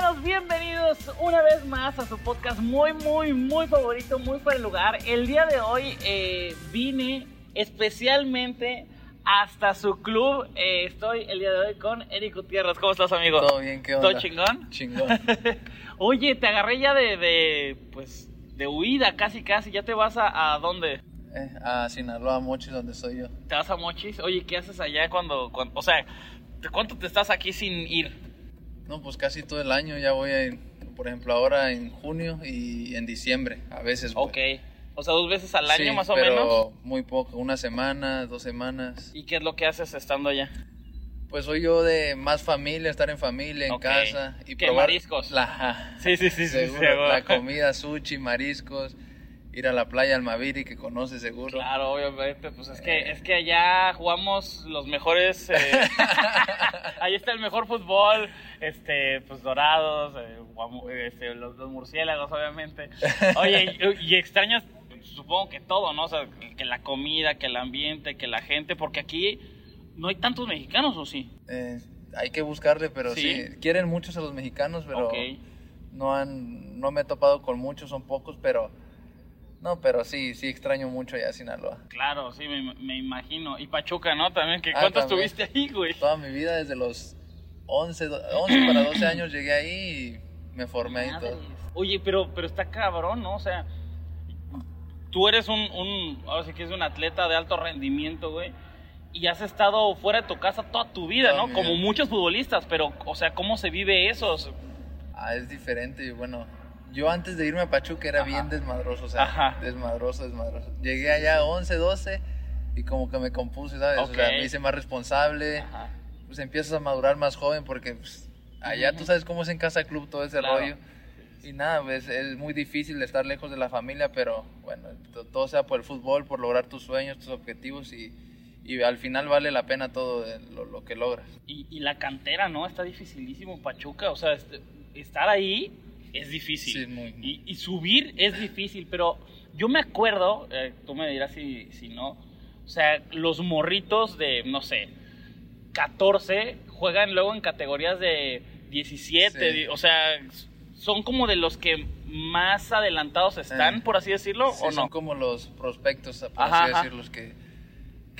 Hermanos, bienvenidos una vez más a su podcast muy, muy, muy favorito, muy fuera de lugar. El día de hoy eh, vine especialmente hasta su club. Eh, estoy el día de hoy con Eric Gutiérrez. ¿Cómo estás, amigo? Todo bien, ¿qué onda? ¿Todo chingón? Chingón. Oye, te agarré ya de, de, pues, de huida casi, casi. ¿Ya te vas a, a dónde? Eh, a Sinaloa, Mochis, donde soy yo. ¿Te vas a Mochis? Oye, ¿qué haces allá cuando, cuando o sea, cuánto te estás aquí sin ir? No, pues casi todo el año. Ya voy, en, por ejemplo, ahora en junio y en diciembre. A veces voy. Ok. O sea, dos veces al año Sí, más o pero menos. muy poco. Una semana, dos semanas. ¿Y qué es lo que haces estando allá? Pues soy yo de más familia, estar en familia, en casa. Y ¿Qué, probar mariscos? La, Sí, sí, sí, sí, seguro. la comida, sushi, mariscos. Ir a la playa Almaviri, que conoces seguro. Claro, obviamente, pues es que, es que allá jugamos los mejores, eh, ahí está el mejor fútbol, este, pues dorados, eh, este, los, los murciélagos, obviamente. Oye, y, y extrañas, supongo que todo, ¿no? O sea, que la comida, que el ambiente, que la gente, porque aquí no hay tantos mexicanos, ¿o sí? Eh, hay que buscarle, pero Sí. sí. Quieren muchos a los mexicanos, pero Ok. no han, no me he topado con muchos, son pocos, pero no, pero sí, sí extraño mucho allá a Sinaloa. Claro, sí, me, me imagino. Y Pachuca, ¿no? También, que Ah, ¿cuánto también. estuviste ahí, güey? Toda mi vida, desde los 11, do- 11 para 12 años llegué ahí y me formé ahí y todo. Oye, pero, pero está cabrón, ¿no? O sea, tú eres un, un, ahora sí que es un atleta de alto rendimiento, güey. Y has estado fuera de tu casa toda tu vida, Toda ¿no? Como vida. muchos futbolistas, pero, o sea, ¿cómo se vive eso? Ah, es diferente y bueno, yo antes de irme a Pachuca era Ajá. bien desmadroso, o sea, Ajá. desmadroso, desmadroso. Llegué allá 11, 12 y como que me compuse, ¿sabes? O sea, me hice más responsable. Ajá. pues empiezas a madurar más joven porque pues, allá tú sabes cómo es en casa club todo ese Claro. rollo. Y nada, pues es muy difícil estar lejos de la familia, pero bueno, to- todo sea por el fútbol, por lograr tus sueños, tus objetivos y, y al final vale la pena todo lo, lo que logras. Y, y la cantera, ¿no? Está dificilísimo, Pachuca. O sea, este, estar ahí es difícil. Sí, muy, muy. Y, y subir es difícil, pero yo me acuerdo, eh, tú me dirás si, si no, o sea, los morritos de, no sé, 14 juegan luego en categorías de 17, Sí. di- o sea, son como de los que más adelantados están, Eh, por así decirlo, ¿o son no? como los prospectos, por Ajá, así decirlo, los que,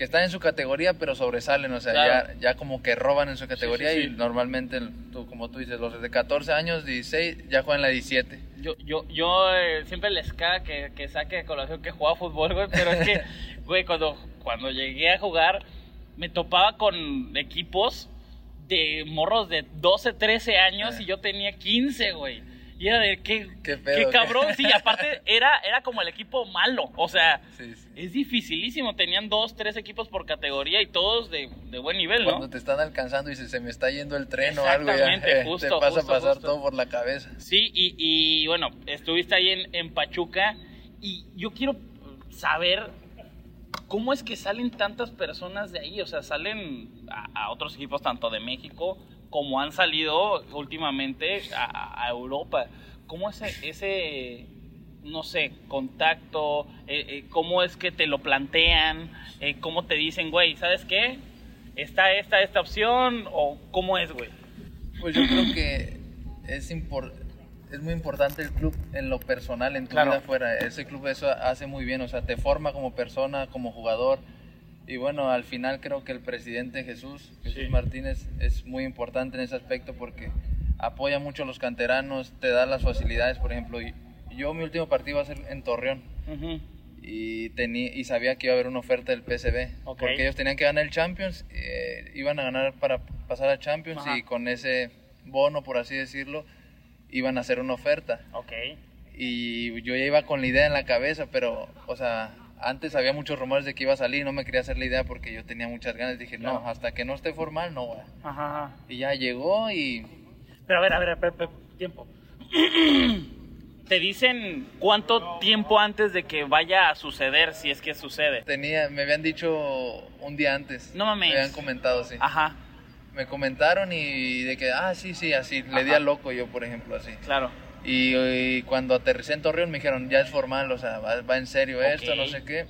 que están en su categoría pero sobresalen, o sea, Claro. ya, ya como que roban en su categoría sí, sí. y normalmente, tú, como tú dices, los de 14 años, 16, ya juegan la 17. Yo, yo, yo eh, siempre les caga que, que saque de colación que jugaba fútbol, güey, pero es que, güey, cuando, cuando llegué a jugar, me topaba con equipos de morros de 12, 13 años Eh. y yo tenía 15, güey. Y era de qué, Qué qué, pedo, cabrón, qué- sí, aparte era, era como el equipo malo, o sea, Sí, sí. es dificilísimo, tenían dos, tres equipos por categoría y todos de, de buen nivel, ¿no? Cuando te están alcanzando y dices, se me está yendo el tren o algo, Exactamente, eh, justo, te pasa justo, a pasar justo. todo por la cabeza. Sí, y, y, bueno, estuviste ahí en, en Pachuca y yo quiero saber cómo es que salen tantas personas de ahí, o sea, salen a, a otros equipos tanto de México como han salido últimamente a, a Europa. ¿Cómo es ese, ese, no sé, contacto? Eh, eh, ¿Cómo es que te lo plantean? Eh, ¿Cómo te dicen, güey, ¿sabes qué? ¿Está esta, esta opción? ¿O cómo es, güey? Pues yo creo que es, impor- es muy importante el club en lo personal, en tu Claro. vida afuera. Ese club eso hace muy bien, o sea, te forma como persona, como jugador. Y bueno, al final creo que el presidente Jesús, Jesús Sí. Martínez, es muy importante en ese aspecto porque apoya mucho a los canteranos, te da las facilidades. Por ejemplo, y- yo mi último partido iba a ser en Torreón y, tenía, y sabía que iba a haber una oferta del PSV. Ok. Porque ellos tenían que ganar el Champions, eh, iban a ganar para pasar a Champions Ajá. y con ese bono, por así decirlo, iban a hacer una oferta. Y yo ya iba con la idea en la cabeza, pero, o sea, antes había muchos rumores de que iba a salir, no me quería hacer la idea porque yo tenía muchas ganas. Dije, Claro. no, hasta que no esté formal, no, güey. Ajá, ajá. Y ya llegó y Pero a ver, a ver, a ver, a ver, tiempo. ¿Te dicen cuánto tiempo antes de que vaya a suceder, si es que sucede? tenía, me habían dicho un día antes. No mames. Me habían comentado, sí. Ajá, Me comentaron y de que, ah, sí, sí, así. Le di al loco yo, por ejemplo, así. claro. Y, y cuando aterricé en Torreón me dijeron, ya es formal, o sea, va, va en serio esto, no sé qué.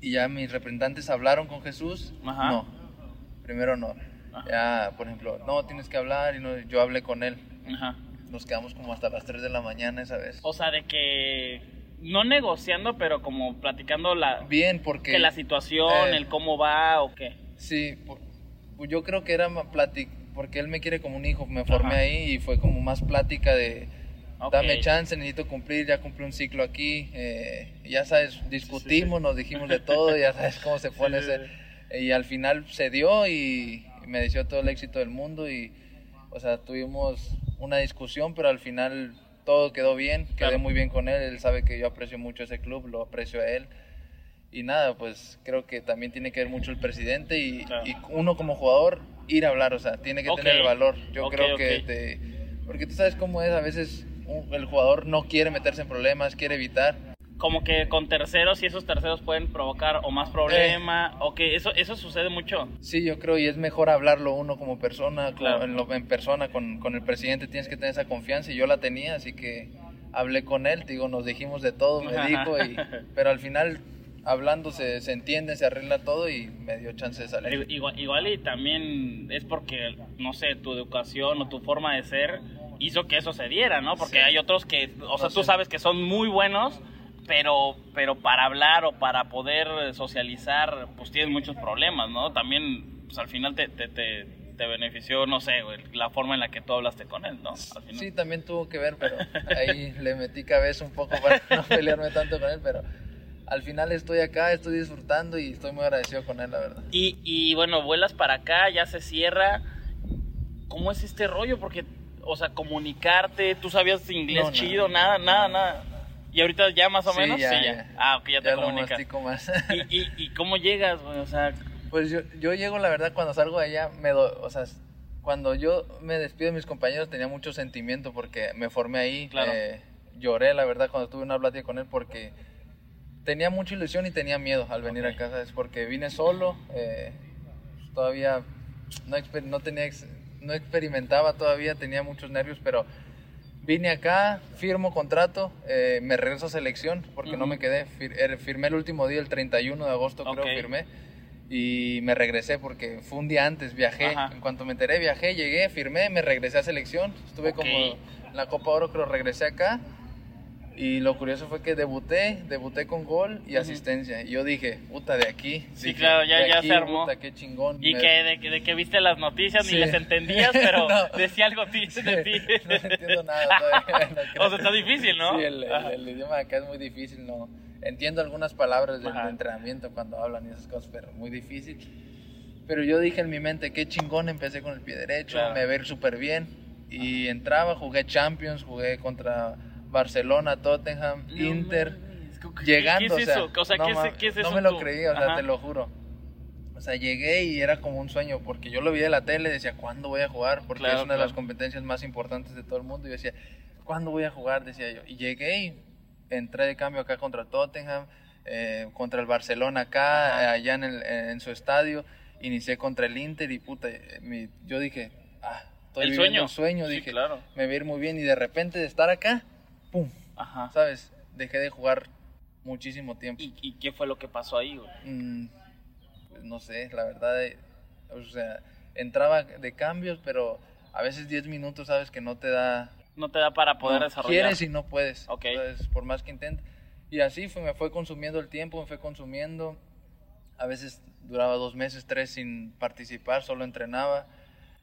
Y ya mis representantes hablaron con Jesús. Ajá. No, primero no. Ajá. Ya, por ejemplo, no, tienes que hablar y no, yo hablé con él. Ajá. Nos quedamos como hasta las 3 de la mañana esa vez. O sea, de que no negociando, pero como platicando la Bien, porque... que la situación, eh, el cómo va o qué. Sí, por- pues yo creo que era más plática, porque él me quiere como un hijo, me formé Ajá. ahí y fue como más plática de, Ok. dame chance, necesito cumplir, ya cumplí un ciclo aquí, eh, ya sabes, discutimos, nos dijimos de todo, ya sabes cómo se pone sí, ese, y al final se dio y, y me deseó todo el éxito del mundo y, o sea, tuvimos una discusión, pero al final todo quedó bien, quedé Claro. muy bien con él, él sabe que yo aprecio mucho ese club, lo aprecio a él. Y nada, pues creo que también tiene que ver mucho el presidente y, Claro. y uno como jugador ir a hablar, o sea, tiene que Ok. tener el valor. Yo Ok, creo que ok. te... Porque tú sabes cómo es, a veces el jugador no quiere meterse en problemas, quiere evitar. Como que con terceros y esos terceros pueden provocar o más problema o que eso eso sucede mucho. Sí, yo creo, y es mejor hablarlo uno como persona, Claro. en, lo- en persona con, con el presidente, tienes que tener esa confianza y yo la tenía, así que hablé con él, digo, nos dijimos de todo, me dijo, y, pero al final hablando se, se entiende, se arregla todo y me dio chance de salir. Igual, igual y también es porque, no sé, tu educación o tu forma de ser hizo que eso se diera, ¿no? Porque Sí. hay otros que, o sea, No tú sabes que son muy buenos, pero, pero para hablar o para poder socializar, pues tienes muchos problemas, ¿no? También, pues al final te, te, te, te benefició, no sé, la forma en la que tú hablaste con él, ¿no? Al final. Sí, también tuvo que ver, pero ahí le metí cabeza un poco para no pelearme tanto con él, pero al final estoy acá, estoy disfrutando y estoy muy agradecido con él, la verdad. Y, y bueno, vuelas para acá, ya se cierra. ¿Cómo es este rollo? Porque, o sea, comunicarte, tú sabías inglés No, chido, nada, nada, nada. Y ahorita ya más o Sí, menos, ya, sí, ya. ya. Ah, ok, ya te Ya lo comunicas. mastico más. ¿Y, y, y cómo llegas, güey? O sea, Pues yo, yo llego, la verdad, cuando salgo de allá, me do, o sea, cuando yo me despido de mis compañeros tenía mucho sentimiento porque me formé ahí. Claro. eh, lloré, la verdad, cuando tuve una plática con él porque tenía mucha ilusión y tenía miedo al venir a casa. Es porque vine solo, eh, todavía no, tenía, ex- no experimentaba todavía, tenía muchos nervios, pero vine acá, firmo contrato, eh, me regreso a selección porque no me quedé. Fir- er- firmé el último día, el 31 de agosto Ok. creo, firmé. Y me regresé porque fue un día antes, viajé. Ajá. En cuanto me enteré, viajé, llegué, firmé, me regresé a selección. Estuve como en la Copa Oro, creo, regresé acá. Y lo curioso fue que debuté, debuté con gol y asistencia. Y yo dije, puta, de aquí. Sí, Dije, claro, ya- de ya aquí, se armó. Puta, qué chingón. y Me- que de, de que viste las noticias Sí. ni les entendías, pero No. decía algo Sí, de ti. no entiendo nada todavía. no o sea, está difícil, ¿no? Sí, el, el- idioma de acá es muy difícil, no. Entiendo algunas palabras del Ajá. entrenamiento cuando hablan y esas cosas, pero muy difícil. Pero yo dije en mi mente, qué chingón, empecé con el pie derecho, Claro. me ver súper bien. Y entraba, jugué Champions, jugué contra Barcelona, Tottenham, No Inter. mames, ¿qué- qué- llegando, ¿Qué es o sea, eso? O sea, no ¿qué, es, ma- qué es no eso me lo tú? creía, o sea, Ajá. te lo juro. O sea, llegué y era como un sueño, porque yo lo vi de la tele, decía, ¿cuándo voy a jugar? Porque Claro, es una de las competencias más importantes de todo el mundo. Y yo decía, ¿cuándo voy a jugar? Decía yo. Y llegué y entré de cambio acá contra Tottenham, eh, contra el Barcelona acá, Ajá. allá en, el- en su estadio. Inicié contra el Inter y puta, mi- yo dije, ah, estoy El viviendo sueño. el sueño. Sí, dije, claro. me va a ir muy bien. Y de repente de estar acá, ¡pum! Ajá. ¿Sabes? Dejé de jugar muchísimo tiempo. ¿Y, y qué fue lo que pasó ahí, güey? Mm, pues no sé, la verdad, eh, o sea, entraba de cambios, pero a veces 10 minutos sabes que no te da... No te da para poder no, desarrollar. Quieres y no puedes. Ok. Entonces, por más que intentes. Y así fue, me fue consumiendo el tiempo, me fue consumiendo. A veces duraba dos meses, tres sin participar, solo entrenaba.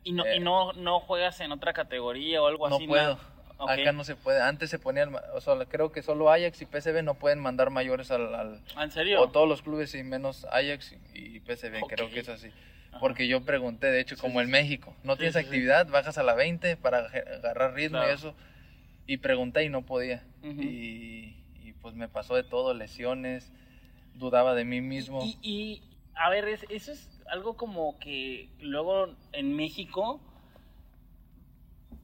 ¿Y no, Eh, y no, no juegas en otra categoría o algo No así? puedo. Nada? Ok. Acá no se puede. Antes se ponía, el ma- o sea, creo que solo Ajax y PSV no pueden mandar mayores al, al- ¿En serio? o todos los clubes y menos Ajax y, y PSV, creo que es así. Porque yo pregunté, de hecho, Sí, como sí, en. México, no Sí, tienes actividad, bajas a la 20 para agarrar ritmo Claro. y eso. Y pregunté y no podía. Y, y, pues me pasó de todo, lesiones, dudaba de mí mismo. Y, y, a ver, es- eso es algo como que luego en México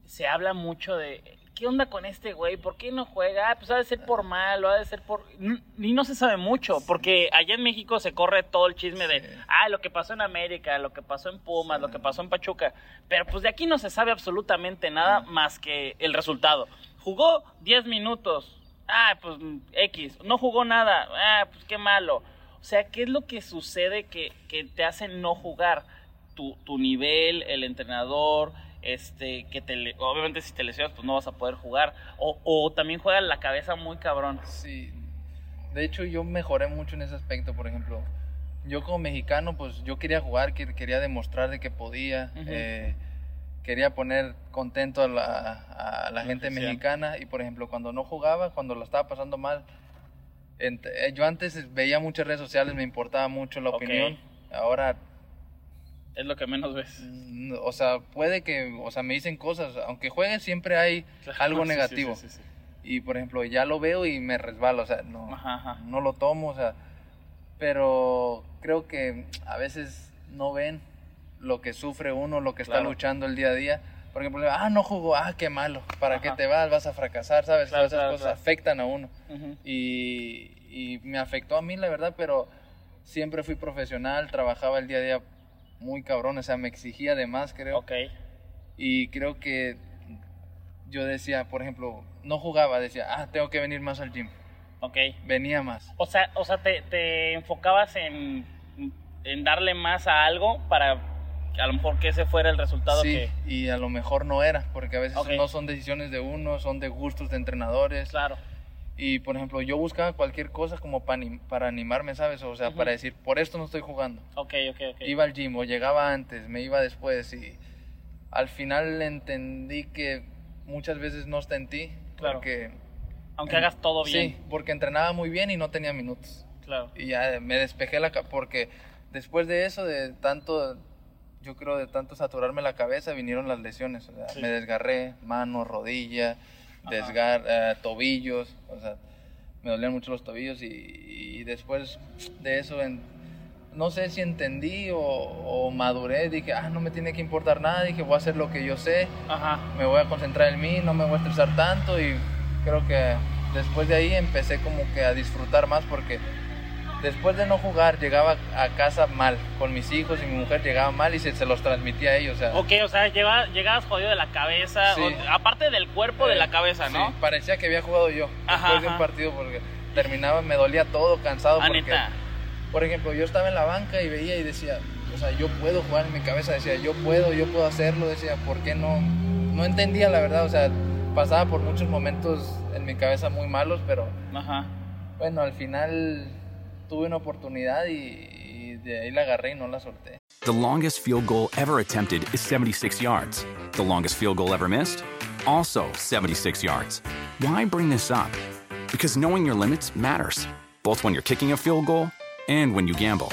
se habla mucho de ¿qué onda con este güey? ¿Por qué no juega? Ah, pues ha de ser por malo, ha de ser por... N- Y no se sabe mucho, porque allá en México se corre todo el chisme de, ah, lo que pasó en América, lo que pasó en Pumas, lo que pasó en Pachuca, pero pues de aquí no se sabe absolutamente nada más que el resultado. Jugó 10 minutos, ah, pues X, no jugó nada, ah, pues qué malo. O sea, ¿qué es lo que sucede que, que te hace no jugar? Tu, tu nivel, el entrenador, este, que te, obviamente si te lesionas pues no vas a poder jugar. O, o también juega la cabeza muy cabrón. Sí, de hecho yo mejoré mucho en ese aspecto, por ejemplo, yo como mexicano pues yo quería jugar, que- quería demostrar de que podía, eh, quería poner contento a la, a la gente mexicana. Y por ejemplo cuando no jugaba, cuando lo estaba pasando mal, eh, yo antes veía muchas redes sociales, me importaba mucho la opinión, ahora Es lo que menos ves. mm, o sea, puede que, o sea, me dicen cosas, aunque juegue siempre hay algo Sí, negativo. sí, sí, sí. Y por ejemplo, ya lo veo y me resbalo, o sea, no, Ajá, ajá. no lo tomo, o sea, pero creo que a veces no ven lo que sufre uno, lo que está Claro. luchando el día a día. Por ejemplo, ah, no jugó, ah, qué malo, ¿para qué Ajá. te vas? Vas a fracasar, ¿sabes? Claro, Todas esas claro, cosas claro. afectan a uno. Ujú. Y, y me afectó a mí, la verdad, pero siempre fui profesional, trabajaba el día a día muy cabrón, o sea, me exigía de más, creo. Ok. Y creo que yo decía, por ejemplo, no jugaba, decía, ah, tengo que venir más al gym. Ok. Venía más. O sea, o sea te, te enfocabas en, en darle más a algo para a lo mejor que ese fuera el resultado sí, que... y a lo mejor no era, porque a veces no son decisiones de uno, son de gustos de entrenadores. Claro. Y por ejemplo, yo buscaba cualquier cosa como para, anim- para animarme, ¿sabes? O sea, para decir, por esto no estoy jugando. Ok, ok, ok. Iba al gym o llegaba antes, me iba después y al final entendí que muchas veces no está en ti. Claro. Porque, Aunque hagas todo bien. Sí, porque entrenaba muy bien y no tenía minutos. Claro. Y ya me despejé la porque después de eso, de tanto, yo creo de tanto saturarme la cabeza, vinieron las lesiones. O sea, Sí. me desgarré, mano, rodilla. Desgar, eh, tobillos, o sea, me dolían mucho los tobillos y, y después de eso, en- no sé si entendí o, o maduré, dije, ah, no me tiene que importar nada, dije, voy a hacer lo que yo sé, Ajá. me voy a concentrar en mí, no me voy a estresar tanto y creo que después de ahí empecé como que a disfrutar más porque después de no jugar llegaba a casa mal, con mis hijos y mi mujer llegaba mal y se, se los transmitía a ellos, o sea, Ok, o sea, llegabas jodido de la cabeza, Sí. o- aparte del cuerpo, de eh, la cabeza, ¿no? Sí, parecía que había jugado yo Ajá, después de un ajá. partido porque terminaba, me dolía todo, cansado porque, neta. por ejemplo, yo estaba en la banca y veía y decía, o sea, yo puedo jugar en mi cabeza, decía, yo puedo, yo puedo hacerlo, decía, ¿por qué no? No entendía la verdad, o sea, pasaba por muchos momentos en mi cabeza muy malos, pero Ajá. bueno, al final tuve una oportunidad y, y de ahí la agarré y no la solté. The longest field goal ever attempted is 76 yards. The longest field goal ever missed? Also 76 yards. Why bring this up? Because knowing your limits matters, both when you're kicking a field goal and when you gamble.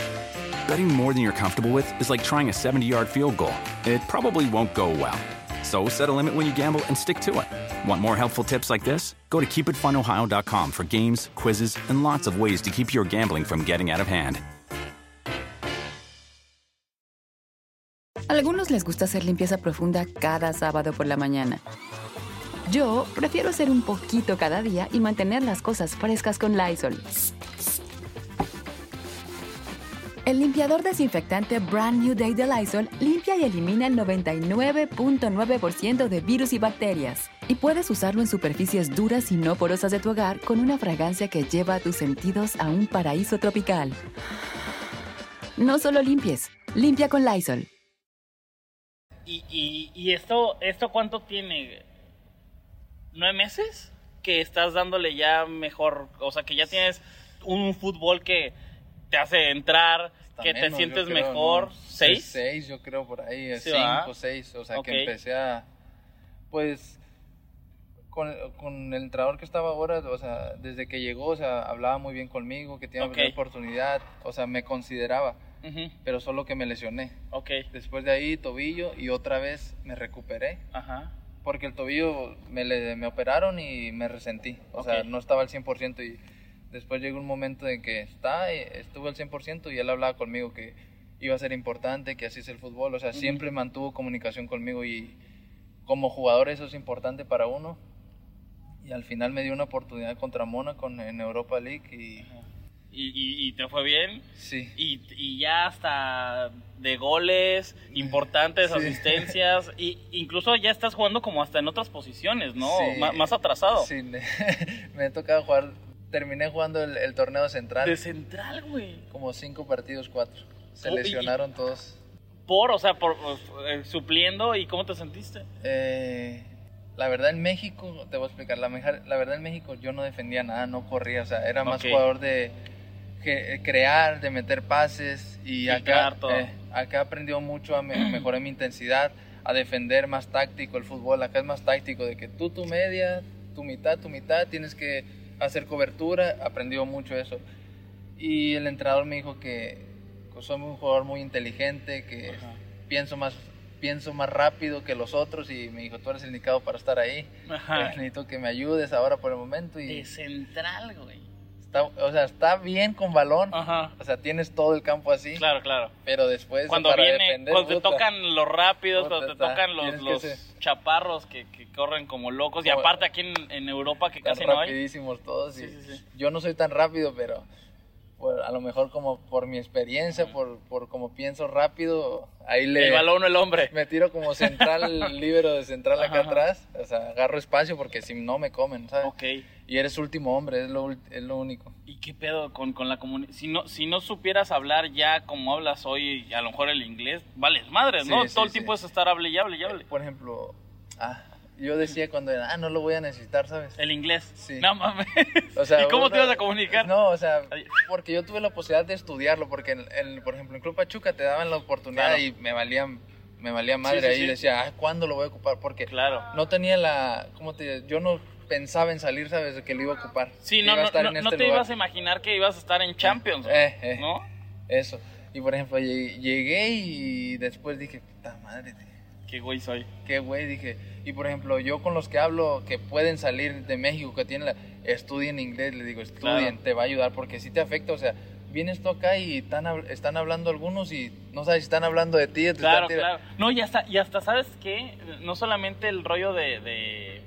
Betting more than you're comfortable with is like trying a 70 yard field goal. It probably won't go well. So set a limit when you gamble and stick to it. Want more helpful tips like this? Go to keepitfunohio.com for games, quizzes, and lots of ways to keep your gambling from getting out of hand. Algunos les gusta hacer limpieza profunda cada sábado por la mañana. Yo prefiero hacer un poquito cada día y mantener las cosas frescas con Lysol. El limpiador desinfectante Brand New Day de Lysol limpia y elimina el 99.9% de virus y bacterias. Y puedes usarlo en superficies duras y no porosas de tu hogar con una fragancia que lleva a tus sentidos a un paraíso tropical. No solo limpies, limpia con Lysol. ¿Y, y, esto, esto cuánto tiene? ¿Nueve meses? Que estás dándole ya mejor, o sea, que ya tienes un fútbol que te hace entrar, Hasta que te menos, yo sientes creo, ¿mejor? ¿no? ¿Seis? Seis, yo creo, por ahí. Sí, cinco, seis. O sea, Ok. que empecé a. Pues. Con, con el entrenador que estaba ahora, o sea, desde que llegó, o sea, hablaba muy bien conmigo, que tenía Ok. una oportunidad, o sea, me consideraba, Ujú, pero solo que me lesioné. Ok, Después de ahí, tobillo, y otra vez me recuperé, ajá. porque el tobillo me, le- me operaron y me resentí, o sea, Ok. no estaba al 100% y después llegó un momento en que está, eh, estuve al 100% y él hablaba conmigo que iba a ser importante, que así es el fútbol, o sea, Ujú. siempre mantuvo comunicación conmigo y como jugador eso es importante para uno. Y al final me dio una oportunidad contra Mónaco en- Europa League y Y, y- y te fue bien. sí. Y, y ya hasta de goles, importantes Sí. asistencias, y incluso ya estás jugando como hasta en otras posiciones, ¿no? Sí. Más atrasado. Sí, me, me ha tocado jugar, terminé jugando el, el torneo central, De central, güey. como cinco partidos, cuatro. Se Oh, y- lesionaron todos. Por, o sea, por eh, supliendo, ¿y cómo te sentiste? Eh, la verdad en México, te voy a explicar, la, la verdad en México yo no defendía nada, no corría, o sea, era más jugador de que- crear, de meter pases y acá, Filtrar todo. eh, acá aprendió mucho a me- mejorar mi intensidad, a defender más táctico el fútbol, acá es más táctico de que tú tu media, tu mitad, tu mitad, tienes que hacer cobertura, aprendió mucho eso. Y el entrenador me dijo que, que soy un jugador muy inteligente, que Ajá. pienso más pienso más rápido que los otros y me dijo, tú eres el indicado para estar ahí. Ajá. Necesito que me ayudes ahora por el momento y De central, güey. Está, o sea, está bien con balón. Ajá. O sea, tienes todo el campo así, Claro, claro. pero después Cuando para viene, defender, cuando te puta, tocan los rápidos, Puta, cuando te está. tocan los, que los chaparros que, que corren como locos, y aparte aquí en, en Europa que casi no hay. rapidísimos todos. y Sí, sí, sí. Yo no soy tan rápido, pero por- a lo mejor como por mi experiencia, por, por como pienso rápido, ahí le... El balón el hombre. Me tiro como central, libero de central acá Ajá. atrás. O sea, agarro espacio porque si no me comen, ¿sabes? Ok. Y eres último hombre, es lo, es lo único. ¿Y qué pedo con, con la comunidad? Si no, si no supieras hablar ya como hablas hoy, a lo mejor el inglés, vales madres, ¿no? Sí, Todo sí, el tiempo es estar hable y hable y hable. Por ejemplo, ah, yo decía cuando era, ah, no lo voy a necesitar, ¿sabes? El inglés. Sí. No mames. O sea, ¿Y cómo te ibas a comunicar? No, o sea, porque yo tuve la posibilidad de estudiarlo, porque, en, en- por ejemplo, en Club Pachuca te daban la oportunidad Claro. y me valía, me valía madre sí, ahí. sí. Decía, ah, ¿cuándo lo voy a ocupar? Porque Claro. no tenía la, ¿cómo te? Yo no pensaba en salir, ¿sabes? De que lo iba a ocupar. Sí, no, no, no, no este te lugar. ibas a imaginar que ibas a estar en Champions, Eh, eh. ¿no? Eso. Y por ejemplo, llegué, llegué y después dije, puta madre, tío, Qué güey soy. qué güey, dije. Y por ejemplo, yo con los que hablo que pueden salir de México, que tienen la, estudien inglés, les digo, estudien, Claro. te va a ayudar porque si te afecta, o sea, vienes tú acá y están, están hablando algunos y no sabes si están hablando de ti. te Claro, están claro. No, y hasta, y hasta ¿sabes qué? No solamente el rollo de, de,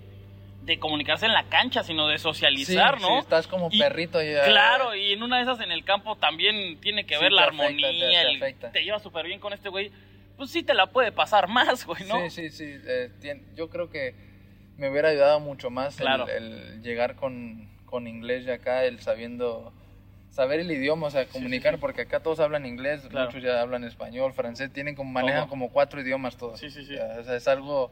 de comunicarse en la cancha, sino de Sí, socializar, sí, ¿no? estás como Y- perrito ya. Claro, y en una de esas en el campo también tiene que Sí, ver la afecta, armonía, te- te el- te llevas súper bien con este güey, pues sí te la puede pasar más, güey, ¿no? Sí, sí, sí. eh, yo creo que me hubiera ayudado mucho más el- Claro. el, llegar con, con inglés de acá, el sabiendo, saber el idioma, o sea, comunicar, sí. porque acá todos hablan inglés, Claro. muchos ya hablan español, francés, tienen como, manejan como cuatro idiomas todos. Sí, sí, sí. Ya, O sea, es algo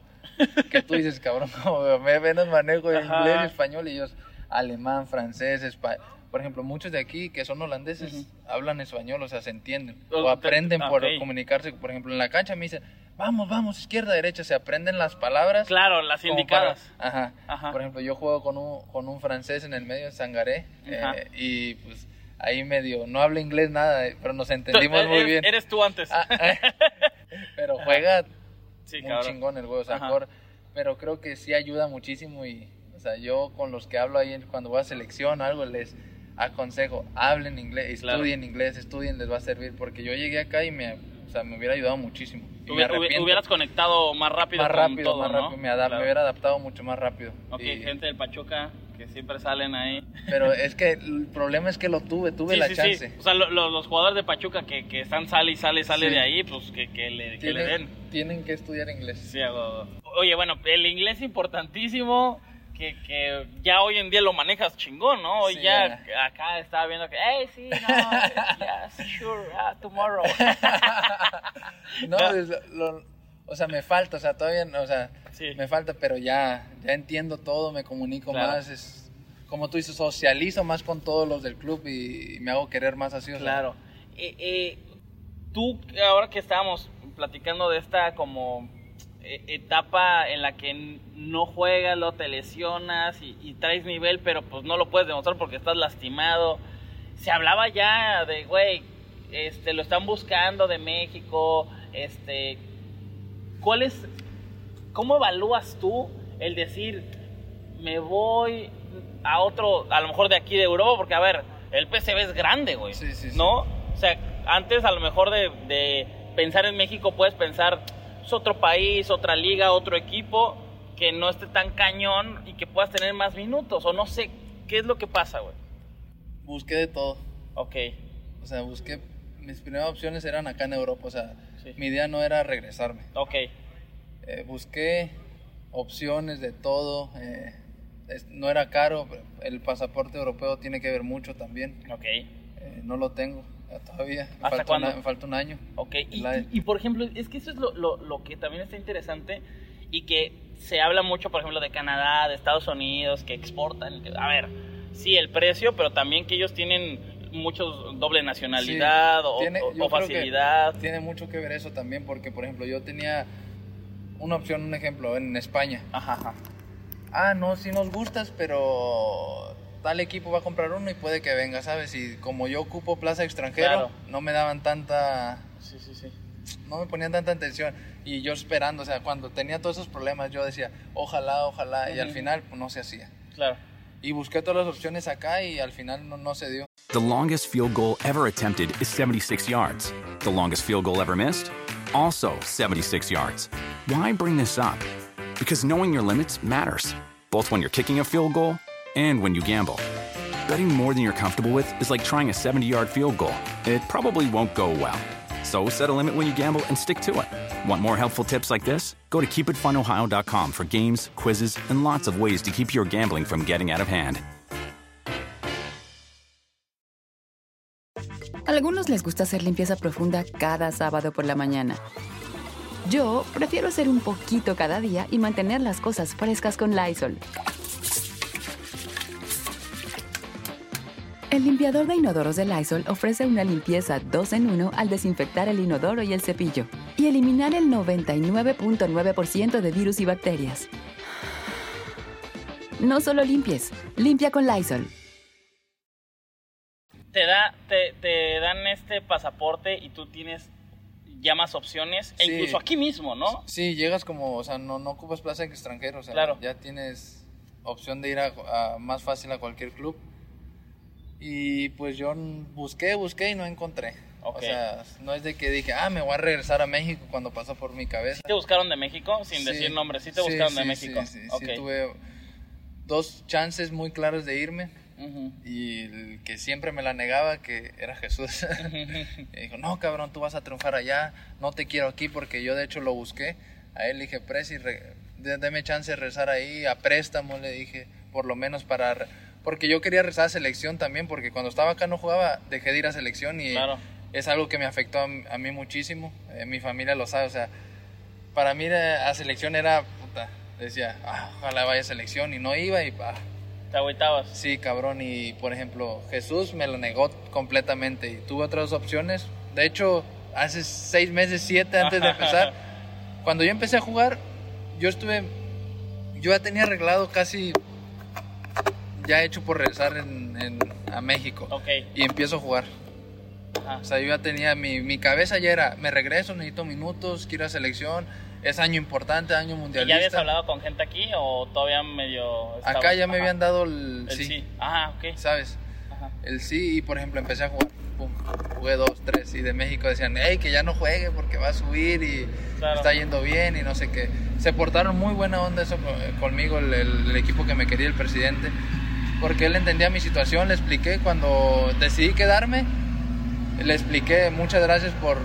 que tú dices, cabrón, como me menos manejo Ajá. inglés y español y ellos alemán, francés, español. Por ejemplo, muchos de aquí que son holandeses hablan español, o sea, se entienden. O O te- aprenden por ok. comunicarse. Por ejemplo, en la cancha me dicen, vamos, vamos, izquierda, derecha. Se aprenden las palabras. Claro, las indicadas. para- ajá. Ajá. Por ejemplo, yo juego con un, con un francés en el medio, Sangaré. Ajá. eh, y pues ahí medio, no habla inglés nada, eh, pero nos entendimos muy eres, bien. eres tú antes. Ah, eh, pero juega sí, muy cabrón. chingón el güey, o sea, cor- pero creo que sí ayuda muchísimo y, o sea, yo con los que hablo ahí en- cuando voy a selección algo les aconsejo, hablen inglés, Claro. estudien inglés, estudien, les va a servir, porque yo llegué acá y me, o sea, me hubiera ayudado muchísimo. Y me Hubiera- hubieras conectado más rápido más con rápido, todo, más ¿no? rápido, me, Claro. me hubiera adaptado mucho más rápido. Ok, Y- gente del Pachuca que siempre salen ahí. Pero es que el problema es que lo tuve, tuve Sí, la sí, chance. sí. O sea, lo- lo- los jugadores de Pachuca que, que están sale y sale, sale de ahí, pues que, que le, que le Tienen, den. tienen que estudiar inglés. Sí, huevo. Oye, bueno, el inglés importantísimo, que, que ya hoy en día lo manejas chingón, ¿no? Hoy Sí, ya acá estaba viendo que, hey, sí, no, yes, sure, ah, tomorrow. No, lo- lo- o sea, me falta, o sea, todavía, no, o sea, Sí. me falta, pero ya, ya entiendo todo, me comunico Claro. más, es, como tú dices, socializo más con todos los del club y, y me hago querer más así, o sea, Claro. eh, eh, tú, ahora que estábamos platicando de esta como etapa en la que no juegas, lo te lesionas y, y traes nivel, pero pues no lo puedes demostrar porque estás lastimado. Se hablaba ya de, güey, este, lo están buscando de México, este, ¿cuál es, cómo evalúas tú el decir, me voy a otro, a lo mejor de aquí de Europa, porque a ver, el PCB es grande, güey, Sí, sí, sí. ¿no? O sea, antes a lo mejor de, de pensar en México puedes pensar, es otro país, otra liga, otro equipo, que no esté tan cañón y que puedas tener más minutos, o no sé, ¿qué es lo que pasa, güey? Busqué de todo. Ok, O sea, busqué. Mis primeras opciones eran acá en Europa. O sea, Sí. mi idea no era regresarme. ok, Eh, busqué opciones de todo. eh, es- no era caro. El pasaporte europeo tiene que ver mucho también. ok. Eh, no lo tengo todavía. Me ¿Hasta falta, cuándo? me falta un año. Ok, y, La- y- y, por ejemplo, es que eso es lo, lo- lo que también está interesante y que se habla mucho, por ejemplo, de Canadá, de Estados Unidos, que exportan. a ver, sí, el precio, pero también que ellos tienen muchos doble nacionalidad Sí, o, tiene- o- o facilidad. Tiene mucho que ver eso también, porque, por ejemplo, yo tenía una opción, un ejemplo, en España. Ajá, ajá. ah, no, sí nos gustas, pero tal equipo va a comprar uno y puede que venga, ¿sabes? Y como yo ocupo plaza extranjero, Claro. no me daban tanta, Sí, sí, sí. no me ponían tanta atención. Y yo esperando, o sea, cuando tenía todos esos problemas, yo decía, ojalá, ojalá, y al final pues, no se hacía. Claro. Y busqué todas las opciones acá y al final no, no se dio. The longest field goal ever attempted is 76 yards. The longest field goal ever missed? Also 76 yards. Why bring this up? Because knowing your limits matters, both when you're kicking a field goal and when you gamble. Betting more than you're comfortable with is like trying a 70 yard field goal. It probably won't go well. So set a limit when you gamble and stick to it. Want more helpful tips like this? Go to keepitfunohio.com for games, quizzes, and lots of ways to keep your gambling from getting out of hand. Algunos les gusta hacer limpieza profunda cada sábado por la mañana. Yo prefiero hacer un poquito cada día y mantener las cosas frescas con Lysol. El limpiador de inodoros de Lysol ofrece una limpieza 2 en 1 al desinfectar el inodoro y el cepillo y eliminar el 99.9% de virus y bacterias. No solo limpies, limpia con Lysol. Te, da, te, te dan este pasaporte y tú tienes ya más opciones, e incluso aquí mismo, ¿no? Sí, llegas como, o sea, no, no ocupas plaza en extranjero, o sea, Claro. ya tienes opción de ir a, a más fácil a cualquier club. Y pues yo busqué, busqué y no encontré. O sea, no es de que dije, ah, me voy a regresar a México cuando pasó por mi cabeza. ¿Te buscaron de México? Sin Sí. decir nombres, sí te Sí, buscaron de sí, México. Sí, sí, Ok. sí, tuve dos chances muy claras de irme y el que siempre me la negaba, que era Jesús. y dijo, no, cabrón, tú vas a triunfar allá, no te quiero aquí porque yo de hecho lo busqué. A él le dije, Presi, deme chance de rezar ahí, a préstamo, le dije, por lo menos para... Porque yo quería rezar a selección también, porque cuando estaba acá no jugaba, dejé de ir a selección y Claro. es algo que me afectó a, a mí muchísimo. Eh, mi familia lo sabe, o sea, para mí de- a selección era, puta, decía, ah, ojalá vaya a selección y no iba y ah, Te agüitabas. Sí, cabrón. Y por ejemplo, Jesús me lo negó completamente. Y tuve otras opciones. De hecho, hace seis meses, siete antes de empezar, cuando yo empecé a jugar, yo estuve. Yo ya tenía arreglado casi. Ya hecho por regresar en, en- a México. Ok. Y empiezo a jugar. Ajá. O sea, yo ya tenía. Mi, mi cabeza ya era: me regreso, necesito minutos, quiero a selección. Es año importante, año ¿Y mundialista. ya habías hablado con gente aquí o todavía medio... Acá estabas- ya me Ajá. habían dado el, El sí, sí. Ah, ok. ¿sabes? Ajá. El sí, y por ejemplo empecé a jugar, pum, jugué dos, tres, y de México decían, hey, que ya no juegue porque va a subir y Claro. está yendo bien y no sé qué. Se portaron muy buena onda eso co- conmigo, el, el- el equipo que me quería, el presidente, porque él entendía mi situación, le expliqué cuando decidí quedarme, le expliqué, muchas gracias por,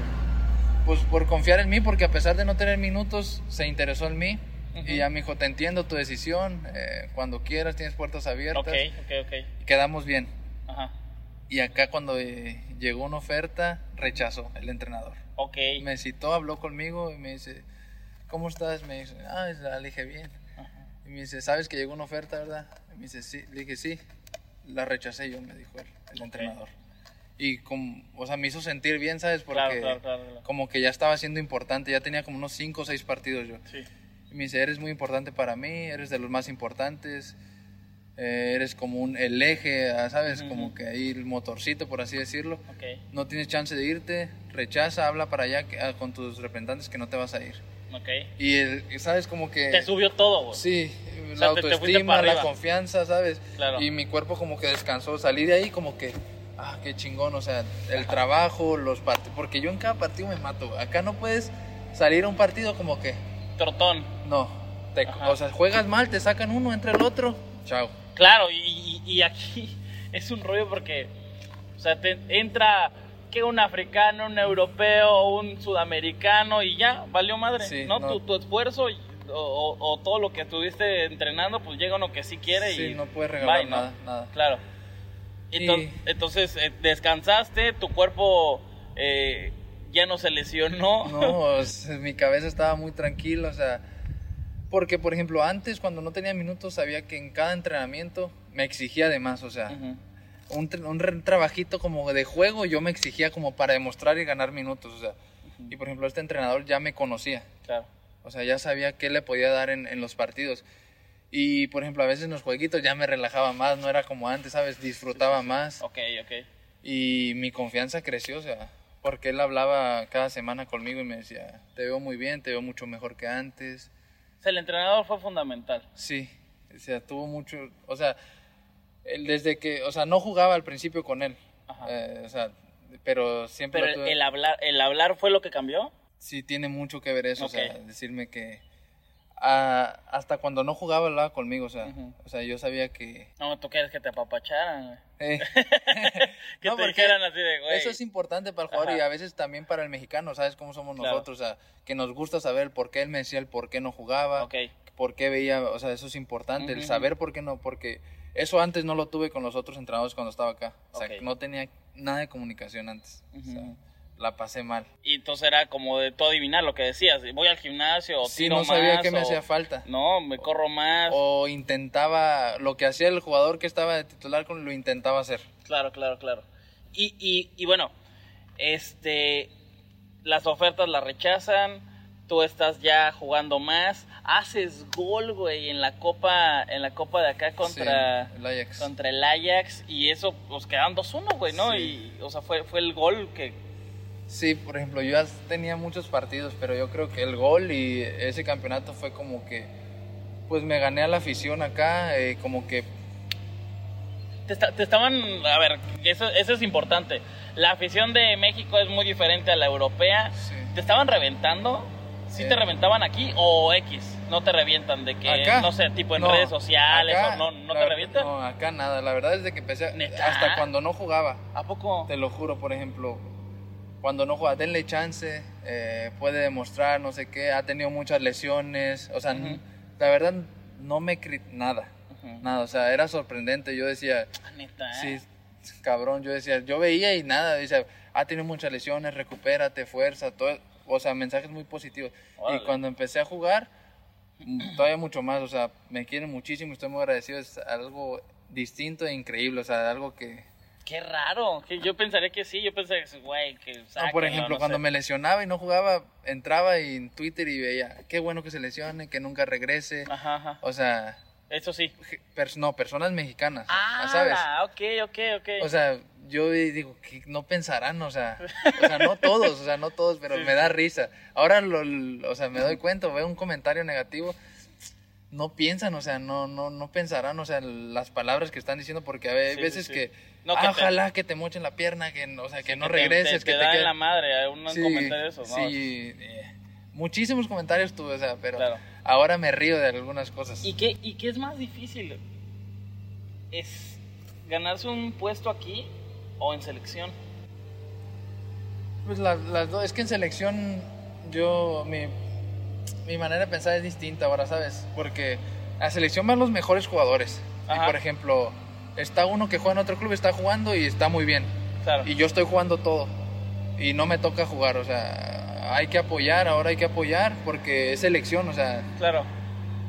pues, por confiar en mí, porque a pesar de no tener minutos, se interesó en mí. Ujú. Y ya me dijo, te entiendo tu decisión, eh, cuando quieras tienes puertas abiertas. Ok, ok, ok. Y quedamos bien. Ajá. Y acá cuando eh, llegó una oferta, rechazó el entrenador. Ok. Me citó, habló conmigo y me dice, ¿cómo estás? Me dice, ah, le dije bien. Y me dice, ¿sabes que llegó una oferta, verdad? Y me dice, sí. Le dije, sí. La rechacé yo, me dijo él, el entrenador. Y como, o sea, me hizo sentir bien, ¿sabes? Porque Claro, claro, claro, claro. como que ya estaba siendo importante, ya tenía como unos 5 o 6 partidos yo. Sí. Y me dice, eres muy importante para mí, eres de los más importantes, eh, eres como un, el eje, ah, ¿sabes? Como que ahí el motorcito, por así decirlo. Ok, No tienes chance de irte, rechaza, habla para allá ah, con tus representantes que no te vas a ir. Ok. Y, el, ¿sabes? Como que... Te subió todo, güey. Sí, O la sea, te autoestima, la confianza, ¿sabes? Claro. Y mi cuerpo como que descansó. Salí de ahí como que, ah, qué chingón, o sea, el trabajo, los partidos. Porque yo en cada partido me mato. Acá no puedes salir a un partido como que, Trotón. no. Te- o sea, juegas mal, te sacan uno entre el otro. Chao. Claro, y, y- y aquí es un rollo porque, o sea, te entra que un africano, un europeo, un sudamericano y ya, valió madre, Sí, ¿no? no. Tu, tu esfuerzo y- o, o- o todo lo que estuviste entrenando, pues llega uno que sí quiere Sí, y... no puedes regalar bye, ¿no? nada, nada. Claro. Y- Entonces, eh, descansaste, tu cuerpo eh, ya no se lesionó. No, o sea, mi cabeza estaba muy tranquila, o sea, porque por ejemplo antes cuando no tenía minutos sabía que en cada entrenamiento me exigía de más, o sea. Un, un trabajito como de juego yo me exigía como para demostrar y ganar minutos, o sea, y por ejemplo este entrenador ya me conocía, Claro. o sea, ya sabía qué le podía dar en, en los partidos. Y por ejemplo a veces en los jueguitos ya me relajaba más, no era como antes, ¿sabes? Disfrutaba más. Ok, ok. Y mi confianza creció, o sea, porque él hablaba cada semana conmigo y me decía, te veo muy bien, te veo mucho mejor que antes. O sea, el entrenador fue fundamental. Sí, o sea, tuvo mucho, o sea, desde que, o sea, no jugaba al principio con él, Ajá. eh, o sea, pero siempre Pero tuve- el hablar, el hablar fue lo que cambió. sí tiene mucho que ver eso, o sea, decirme que ah, hasta cuando no jugaba hablaba conmigo, o sea, o sea, yo sabía que... No, tú quieres que te apapacharan, güey. eh, Que No, te porque dijeran así de, güey. Eso es importante para el jugador Ajá. y a veces también para el mexicano, ¿sabes cómo somos Claro. nosotros? O sea, que nos gusta saber por qué él me decía el por qué no jugaba, Ok. por qué veía, o sea, eso es importante, el saber por qué no, porque eso antes no lo tuve con los otros entrenadores cuando estaba acá. O sea, Ok. no tenía nada de comunicación antes. O sea, Ujú. la pasé mal. Y entonces era como de todo adivinar lo que decías. Voy al gimnasio o Sí, tiro no sabía más, qué me o- hacía falta. No, me corro más. O intentaba, lo que hacía el jugador que estaba de titular, con- lo intentaba hacer. Claro, claro, claro. Y, y, y bueno, este, las ofertas las rechazan, tú estás ya jugando más, haces gol, güey, en la copa, en la copa de acá contra, Sí, el Ajax. contra el Ajax y eso, pues quedan 2-1, güey, ¿no? Sí. Y, o sea, fue, fue el gol que, Sí, por ejemplo, yo ya tenía muchos partidos, pero yo creo que el gol y ese campeonato fue como que, pues me gané a la afición acá, eh, como que, te, esta- te estaban, a ver, eso, eso es importante. La afición de México es muy diferente a la europea. Sí. ¿Te estaban reventando? ¿Sí Eh. te reventaban aquí o X? ¿No te revientan de que, acá, no sé, tipo en no, redes sociales acá, o no, no te revientan? No, acá nada, la verdad es de que empecé, ¿Neta? hasta cuando no jugaba, ¿A poco? te lo juro, por ejemplo, cuando no juega, denle chance, eh, puede demostrar, no sé qué, ha tenido muchas lesiones, o sea, Ujú. la verdad no me nada, Ujú. nada, o sea, era sorprendente, yo decía, Ah, neta, Sí, ¿eh? cabrón, yo decía, yo veía y nada, decía, ha tenido muchas lesiones, recupérate, fuerza, todo, o sea, mensajes muy positivos. Órale. Y cuando empecé a jugar, todavía mucho más, o sea, me quieren muchísimo, estoy muy agradecido, es algo distinto e increíble, o sea, algo que... Qué raro. que yo pensaría que sí, yo pensaría que, güey, que No, por sáquenlo, ejemplo, no cuando sé. me lesionaba y no jugaba, entraba y en Twitter y veía, qué bueno que se lesione, que nunca regrese. Ajá, ajá. O sea, Eso sí. no, personas mexicanas, Ah, ¿sabes? ok, ok, ok. O sea, yo digo que no pensarán, o sea, o sea, no todos, o sea, no todos, pero Sí, me da risa. Ahora, lo, lo- o sea, me doy cuenta, veo un comentario negativo, no piensan, o sea, no, no, no pensarán, o sea, las palabras que están diciendo, porque Sí, sí, veces sí. que, No, ah, te- ojalá que te mochen la pierna, que, no- o sea, que no regreses, te, que te, da quede- la madre, un Sí, comentario de esos, ¿no? sí, eh, muchísimos comentarios tuve, o sea, pero Claro. ahora me río de algunas cosas. ¿Y qué, ¿Y qué es más difícil? ¿Es ganarse un puesto aquí o en selección? Pues la- las dos, es que en selección yo, mi, mi manera de pensar es distinta ahora, ¿sabes? Porque a selección van los mejores jugadores. Y por ejemplo, está uno que juega en otro club, está jugando y está muy bien. Claro. Y yo estoy jugando todo. Y no me toca jugar, o sea, hay que apoyar, ahora hay que apoyar porque es selección, o sea, Claro.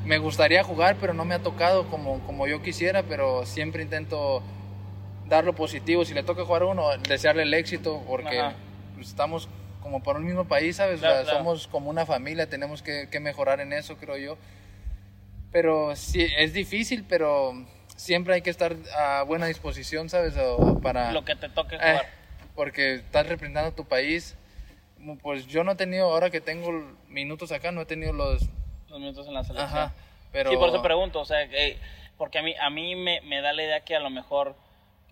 me gustaría jugar, pero no me ha tocado como, como yo quisiera, pero siempre intento dar lo positivo. Si le toca jugar a uno, desearle el éxito, porque Ajá. pues, estamos como por un mismo país, ¿sabes? O Claro, sea, claro. Somos como una familia, tenemos que, que mejorar en eso, creo yo. Pero sí, es difícil, pero siempre hay que estar a buena disposición, ¿sabes? O para... Lo que te toque Eh, jugar. porque estás representando a tu país. Pues yo no he tenido, ahora que tengo minutos acá, no he tenido los... Los minutos en la selección. Ajá, pero... Sí, por eso pregunto, o sea, que- porque a mí, a mí me, me da la idea que a lo mejor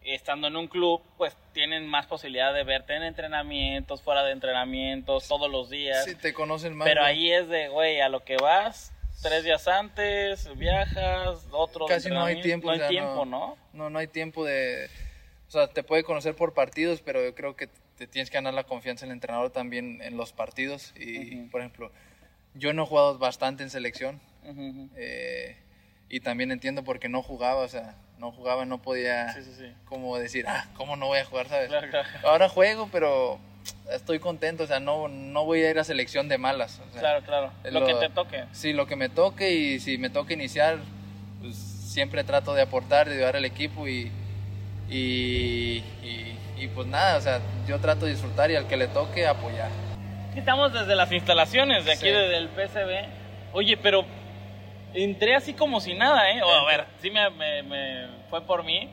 estando en un club, pues tienen más posibilidad de verte en entrenamientos, fuera de entrenamientos, todos los días. Sí, te conocen más. pero ahí es de, güey, a lo que vas, tres días antes, viajas, otro Casi no hay tiempo. No o hay sea, tiempo, ¿no? No, no hay tiempo de... O sea, te puede conocer por partidos, pero yo creo que te tienes que ganar la confianza del entrenador también en los partidos. Y, por ejemplo, yo no he jugado bastante en selección. Eh, y también entiendo por qué no jugaba, o sea, no jugaba, no podía Sí, sí, sí. como decir, ah, ¿cómo no voy a jugar, sabes? Claro, claro. Ahora juego, pero estoy contento, o sea, no, no voy a ir a selección de malas. o sea, Claro, claro. es Lo, que te toque. Sí, lo que me toque y si me toca iniciar, pues siempre trato de aportar, de ayudar al equipo y, y, y- y, pues nada, o sea, yo trato de disfrutar y al que le toque apoyar. Estamos desde las instalaciones de aquí, desde el PCB. Oye, pero entré así como si nada, ¿eh? O, a ver, sí me, me- me fue por mí,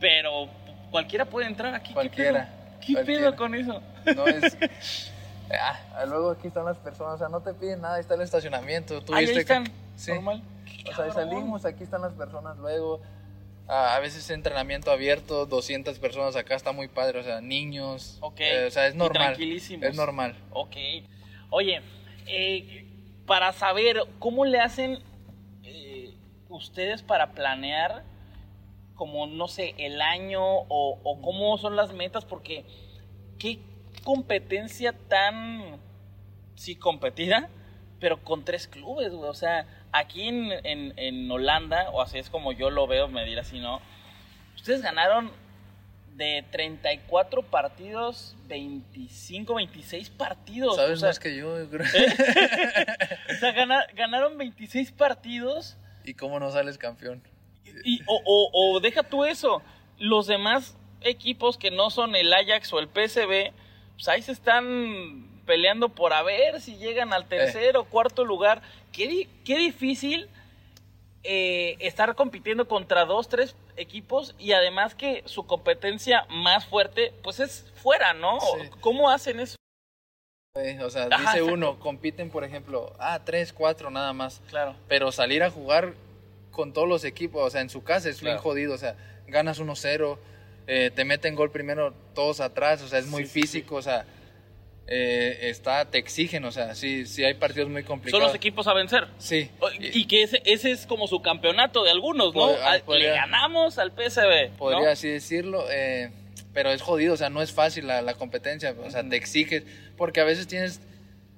pero cualquiera puede entrar aquí. ¿qué Cualquiera, pedo? ¿Qué pedo con eso? No es... Ah, luego aquí están las personas, o sea, no te piden nada, ahí está el estacionamiento. Tú Ahí viste están, Sí. normal. O sea, salimos, aquí están las personas luego. A a veces entrenamiento abierto, 200 personas acá, está muy padre, o sea, niños. Ok. eh, o sea, es normal. tranquilísimos. Es normal. Ok. Oye, eh, para saber cómo le hacen ustedes para planear, como no sé, el año o, o cómo son las metas, porque qué competencia tan, sí, competida, pero con tres clubes, güey. O sea, aquí en, en- en Holanda, o así es como yo lo veo, me dirás si no, ustedes ganaron de 34 partidos, 25, 26 partidos. Sabes o sea, más que yo, yo creo. o sea, gana- ganaron 26 partidos ¿Y cómo no sales campeón? y, o, o- o deja tú eso, los demás equipos que no son el Ajax o el PSV, pues ahí se están peleando por a ver si llegan al tercer o cuarto lugar. Qué, qué difícil eh, estar compitiendo contra dos, tres equipos y además que su competencia más fuerte, pues es fuera, ¿no? Sí. ¿Cómo hacen eso? Eh, O sea, Ajá, dice uno, compiten, por ejemplo, ah, tres, cuatro nada más. Claro. Pero salir a jugar con todos los equipos, o sea, en su casa es bien Claro. jodido. O sea, ganas 1-0, eh, te meten gol primero todos atrás, o sea, es muy Sí, sí, físico, o sea, eh, está, te exigen, o sea, sí, sí hay partidos muy Son complicados. los equipos a vencer. Sí. Y que ese, ese es como su campeonato de algunos, ¿no? Ah, Le ganamos al. ¿no? Podría así decirlo, eh, pero es jodido, o sea, no es fácil la, la competencia, o sea, te exiges, porque a veces tienes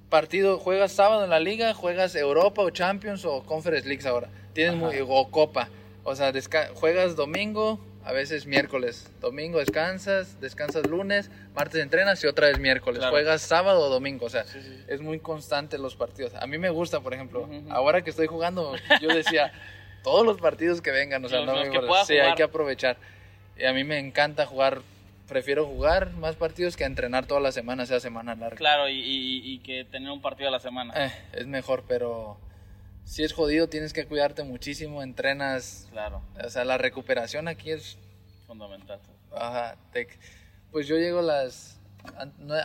partido, juegas sábado en la liga, juegas Europa o Champions o Conference Leagues ahora, tienes muy, o Copa, o sea, juegas domingo, a veces miércoles, domingo descansas, descansas lunes, martes entrenas y otra vez miércoles, Claro. juegas sábado o domingo, o sea, Sí, sí. es muy constante los partidos. A mí me gusta, por ejemplo, Ujú, ujú. ahora que estoy jugando, yo decía, todos los partidos que vengan, o sea, Los- no los me que Sí, hay jugar. que aprovechar. Y a mí me encanta jugar, prefiero jugar más partidos que entrenar toda la semana, sea semana larga. Claro, y, y- y que tener un partido a la semana. Eh, es mejor, pero si es jodido, tienes que cuidarte muchísimo, entrenas, Claro, o sea, la recuperación aquí es, fundamental. ajá, te- pues yo llego las,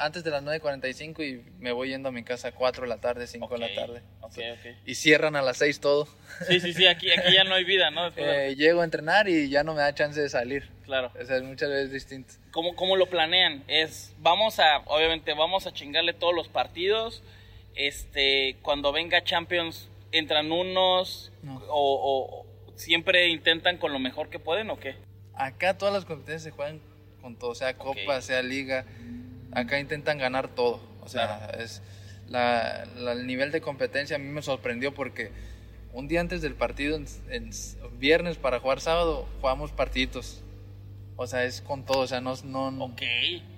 antes de las 9.45 y me voy yendo a mi casa a 4 de la tarde, 5 de Ok, la tarde. Ok, ok. Y cierran a las 6 todo. Sí, sí, sí, aquí, aquí ya no hay vida, ¿no? De- Eh, llego a entrenar y ya no me da chance de salir. Claro. O sea, es muchas veces distinto. ¿Cómo, ¿Cómo lo planean? Es, vamos a, obviamente, vamos a chingarle todos los partidos. Este, cuando venga Champions, entran unos No. o, o siempre intentan con lo mejor que pueden o qué? Acá todas las competencias se juegan con todo, sea copa, Ok. sea liga. Acá intentan ganar todo. O sea, Claro. es la, la- el nivel de competencia a mí me sorprendió porque un día antes del partido, en, en viernes para jugar sábado, jugamos partiditos. O sea, es con todo, o sea, no, no,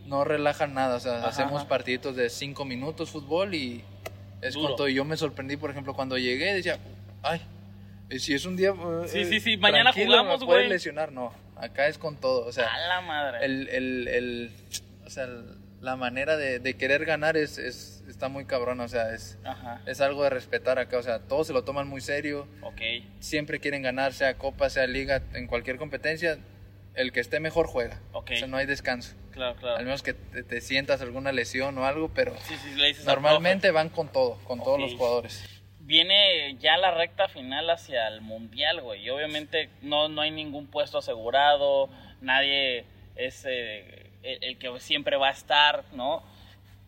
no relajan nada. O sea, Ajá, hacemos ajá. partiditos de cinco minutos fútbol y es Duro. con todo. Y yo me sorprendí, por ejemplo, cuando llegué, decía, ay, si es un día. eh, Sí, sí, sí, mañana jugamos, me puedes güey. lesionar, no. Acá es con todo. O sea, A la madre. el, el, el- o sea, la manera de, de querer ganar es, es- está muy cabrón. O sea, es, Ajá. es algo de respetar acá. O sea, todos se lo toman muy serio. Ok. Siempre quieren ganar, sea copa, sea liga, en cualquier competencia. El que esté mejor juega. Ok. O sea, no hay descanso. Claro, claro. Al menos que te, te sientas alguna lesión o algo, pero Sí, sí, le dices al normalmente van con todo, con todos los jugadores. viene ya la recta final hacia el mundial, güey. Y obviamente no, no hay ningún puesto asegurado, nadie es eh, el, el que siempre va a estar, ¿no?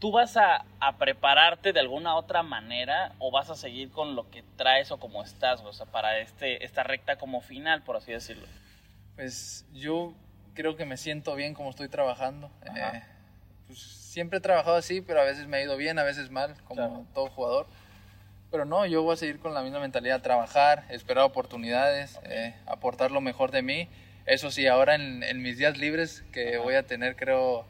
¿Tú vas a, a prepararte de alguna otra manera o vas a seguir con lo que traes o como estás, güey? O sea, para este, esta recta como final, por así decirlo. Pues yo creo que me siento bien como estoy trabajando. Ajá. Eh, pues, siempre he trabajado así, pero a veces me ha ido bien, a veces mal, como Claro. todo jugador. Pero no, yo voy a seguir con la misma mentalidad, trabajar, esperar oportunidades, eh, aportar lo mejor de mí. Eso sí, ahora en, en mis días libres que voy a tener, creo,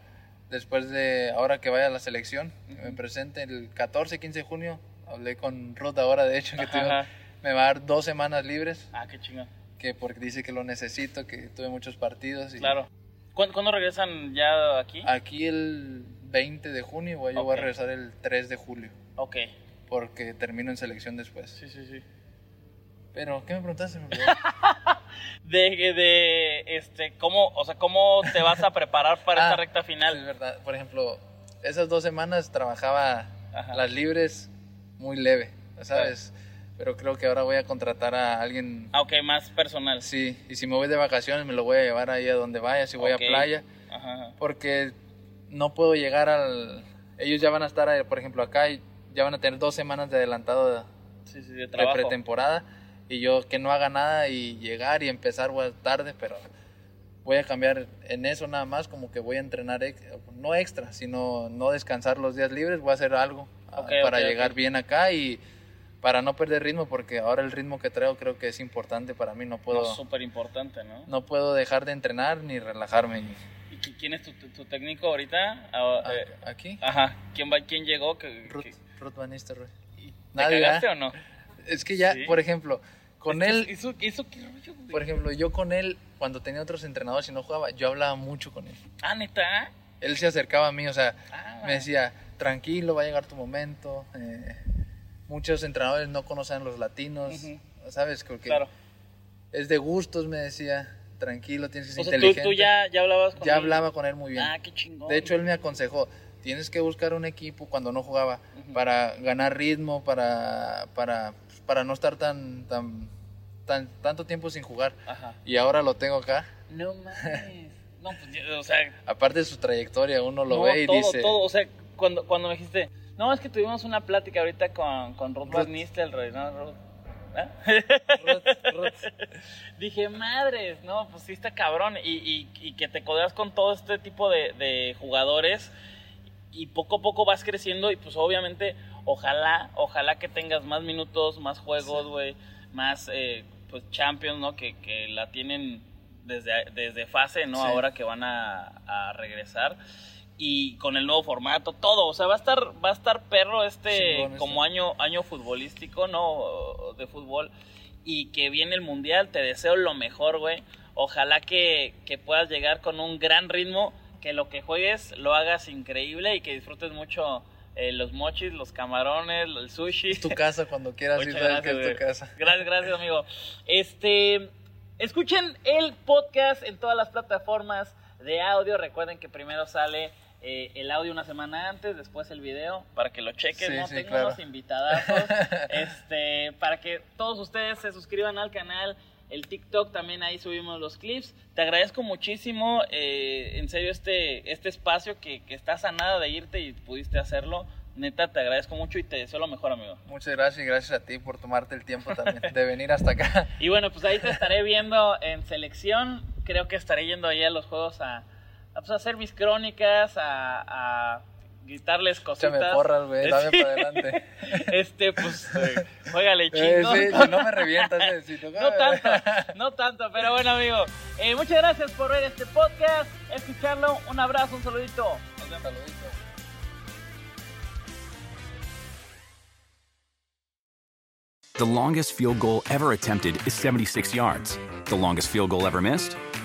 después de ahora que vaya a la selección, que me presente el 14, 15 de junio. Hablé con Ruth ahora, de hecho, que Ajá, tuve- ajá. me va a dar dos semanas libres, Ah, qué chingón. Que porque dice que lo necesito, que tuve muchos partidos. Y Claro. ¿Cuándo, cuándo regresan ya aquí? Aquí el 20 de junio, güey, yo voy a regresar el 3 de julio, Ok. porque termino en selección después. Sí, sí, sí. Pero, ¿qué me preguntaste? Me de, de este cómo o sea cómo te vas a preparar para Ah, esta recta sí, es final verdad. Por ejemplo, esas dos semanas trabajaba Ajá. las libres muy leve, ¿sabes? Pero creo que ahora voy a contratar a alguien. ah, ok más personal Sí, y si me voy de vacaciones me lo voy a llevar ahí a donde vaya, si voy Ok. a playa, Ajá. porque no puedo llegar al... Ellos ya van a estar, por ejemplo, acá y ya van a tener dos semanas de adelantado de, sí sí de de pretemporada y yo que no haga nada y llegar y empezar tarde, pero voy a cambiar en eso nada más, como que voy a entrenar, no extra, sino no descansar los días libres, voy a hacer algo ah, Ok, para ok, llegar bien acá y para no perder ritmo, porque ahora el ritmo que traigo creo que es importante para mí, no puedo, súper importante no no puedo dejar de entrenar ni relajarme. y qui- quién es tu, tu- tu técnico ahorita Ah, Ah, eh, Aquí, ajá quién va quién llegó que, Ruth, que- Ruth Van Nistelrooy. ¿te cagaste o no Es que ya, Sí. por ejemplo, con Es él... eso, eso qué rollo? Por ejemplo, yo con él, cuando tenía otros entrenadores y no jugaba, yo hablaba mucho con él. ah neta Él se acercaba a mí, o sea, Ah. me decía, tranquilo, va a llegar tu momento. eh, muchos entrenadores no conocen a los latinos. ¿sabes? Porque claro es de gustos, me decía, tranquilo, tienes que ser o sea inteligente. tú ya ya hablabas con Ya él? hablaba con él muy bien. ah qué chingón De hecho, él me aconsejó, tienes que buscar un equipo cuando no jugaba para ganar ritmo, para, para, para no estar tan, tan, tan, tanto tiempo sin jugar. ajá Y ahora lo tengo acá. no mames no pues ya, o sea Aparte de su trayectoria, uno lo No, ve y todo, dice... todo, o sea, cuando, cuando me dijiste, no, es que tuvimos una plática ahorita con, con Ruth. Van Nistelrooy, ¿no? Ruth. ¿Ah? Ruth, Ruth. Dije, madres, no, pues sí está cabrón. Y, y, y que te codeas con todo este tipo de, de jugadores y poco a poco vas creciendo y pues obviamente, ojalá, ojalá que tengas más minutos, más juegos, güey, más, eh, pues, champions, ¿no? Que, que la tienen desde, desde fase, ¿no? Sí. Ahora que van a, a regresar. Y con el nuevo formato, todo, o sea, va a estar, va a estar perro este Chingón, como este. año, año futbolístico, ¿no? De fútbol. Y que viene el mundial, te deseo lo mejor, güey. Ojalá que, que puedas llegar con un gran ritmo, que lo que juegues lo hagas increíble y que disfrutes mucho eh, los mochis, los camarones, el sushi. Es tu casa cuando quieras ir, sabes que gracias, es tu casa. Gracias, gracias, amigo. Este, escuchen el podcast en todas las plataformas de audio. Recuerden que primero sale eh, el audio una semana antes, después el video, para que lo chequen. Sí, ¿no? sí, Tengo claro. unos invitadazos. este, para que todos ustedes se suscriban al canal. El TikTok también ahí subimos los clips. Te agradezco muchísimo, eh, en serio, este, este espacio que, que estás a nada de irte y pudiste hacerlo. Neta, te agradezco mucho y te deseo lo mejor, amigo. Muchas gracias y gracias a ti por tomarte el tiempo también de venir hasta acá. Y bueno, pues ahí te estaré viendo en selección. Creo que estaré yendo ahí a los juegos a, a, pues, a hacer mis crónicas, a, a gritarles cositas. Échame porras, güey, dame Sí. para adelante. Este, pues, eh, juégale Eh, chingo. sí, si no me revientas, eh, si no, No tanto, no tanto, pero bueno, amigo. eh, muchas gracias por ver este podcast, escucharlo. Un abrazo, un saludito. Nos vemos. Saludito. The longest field goal ever attempted is 76 yards. The longest field goal ever missed?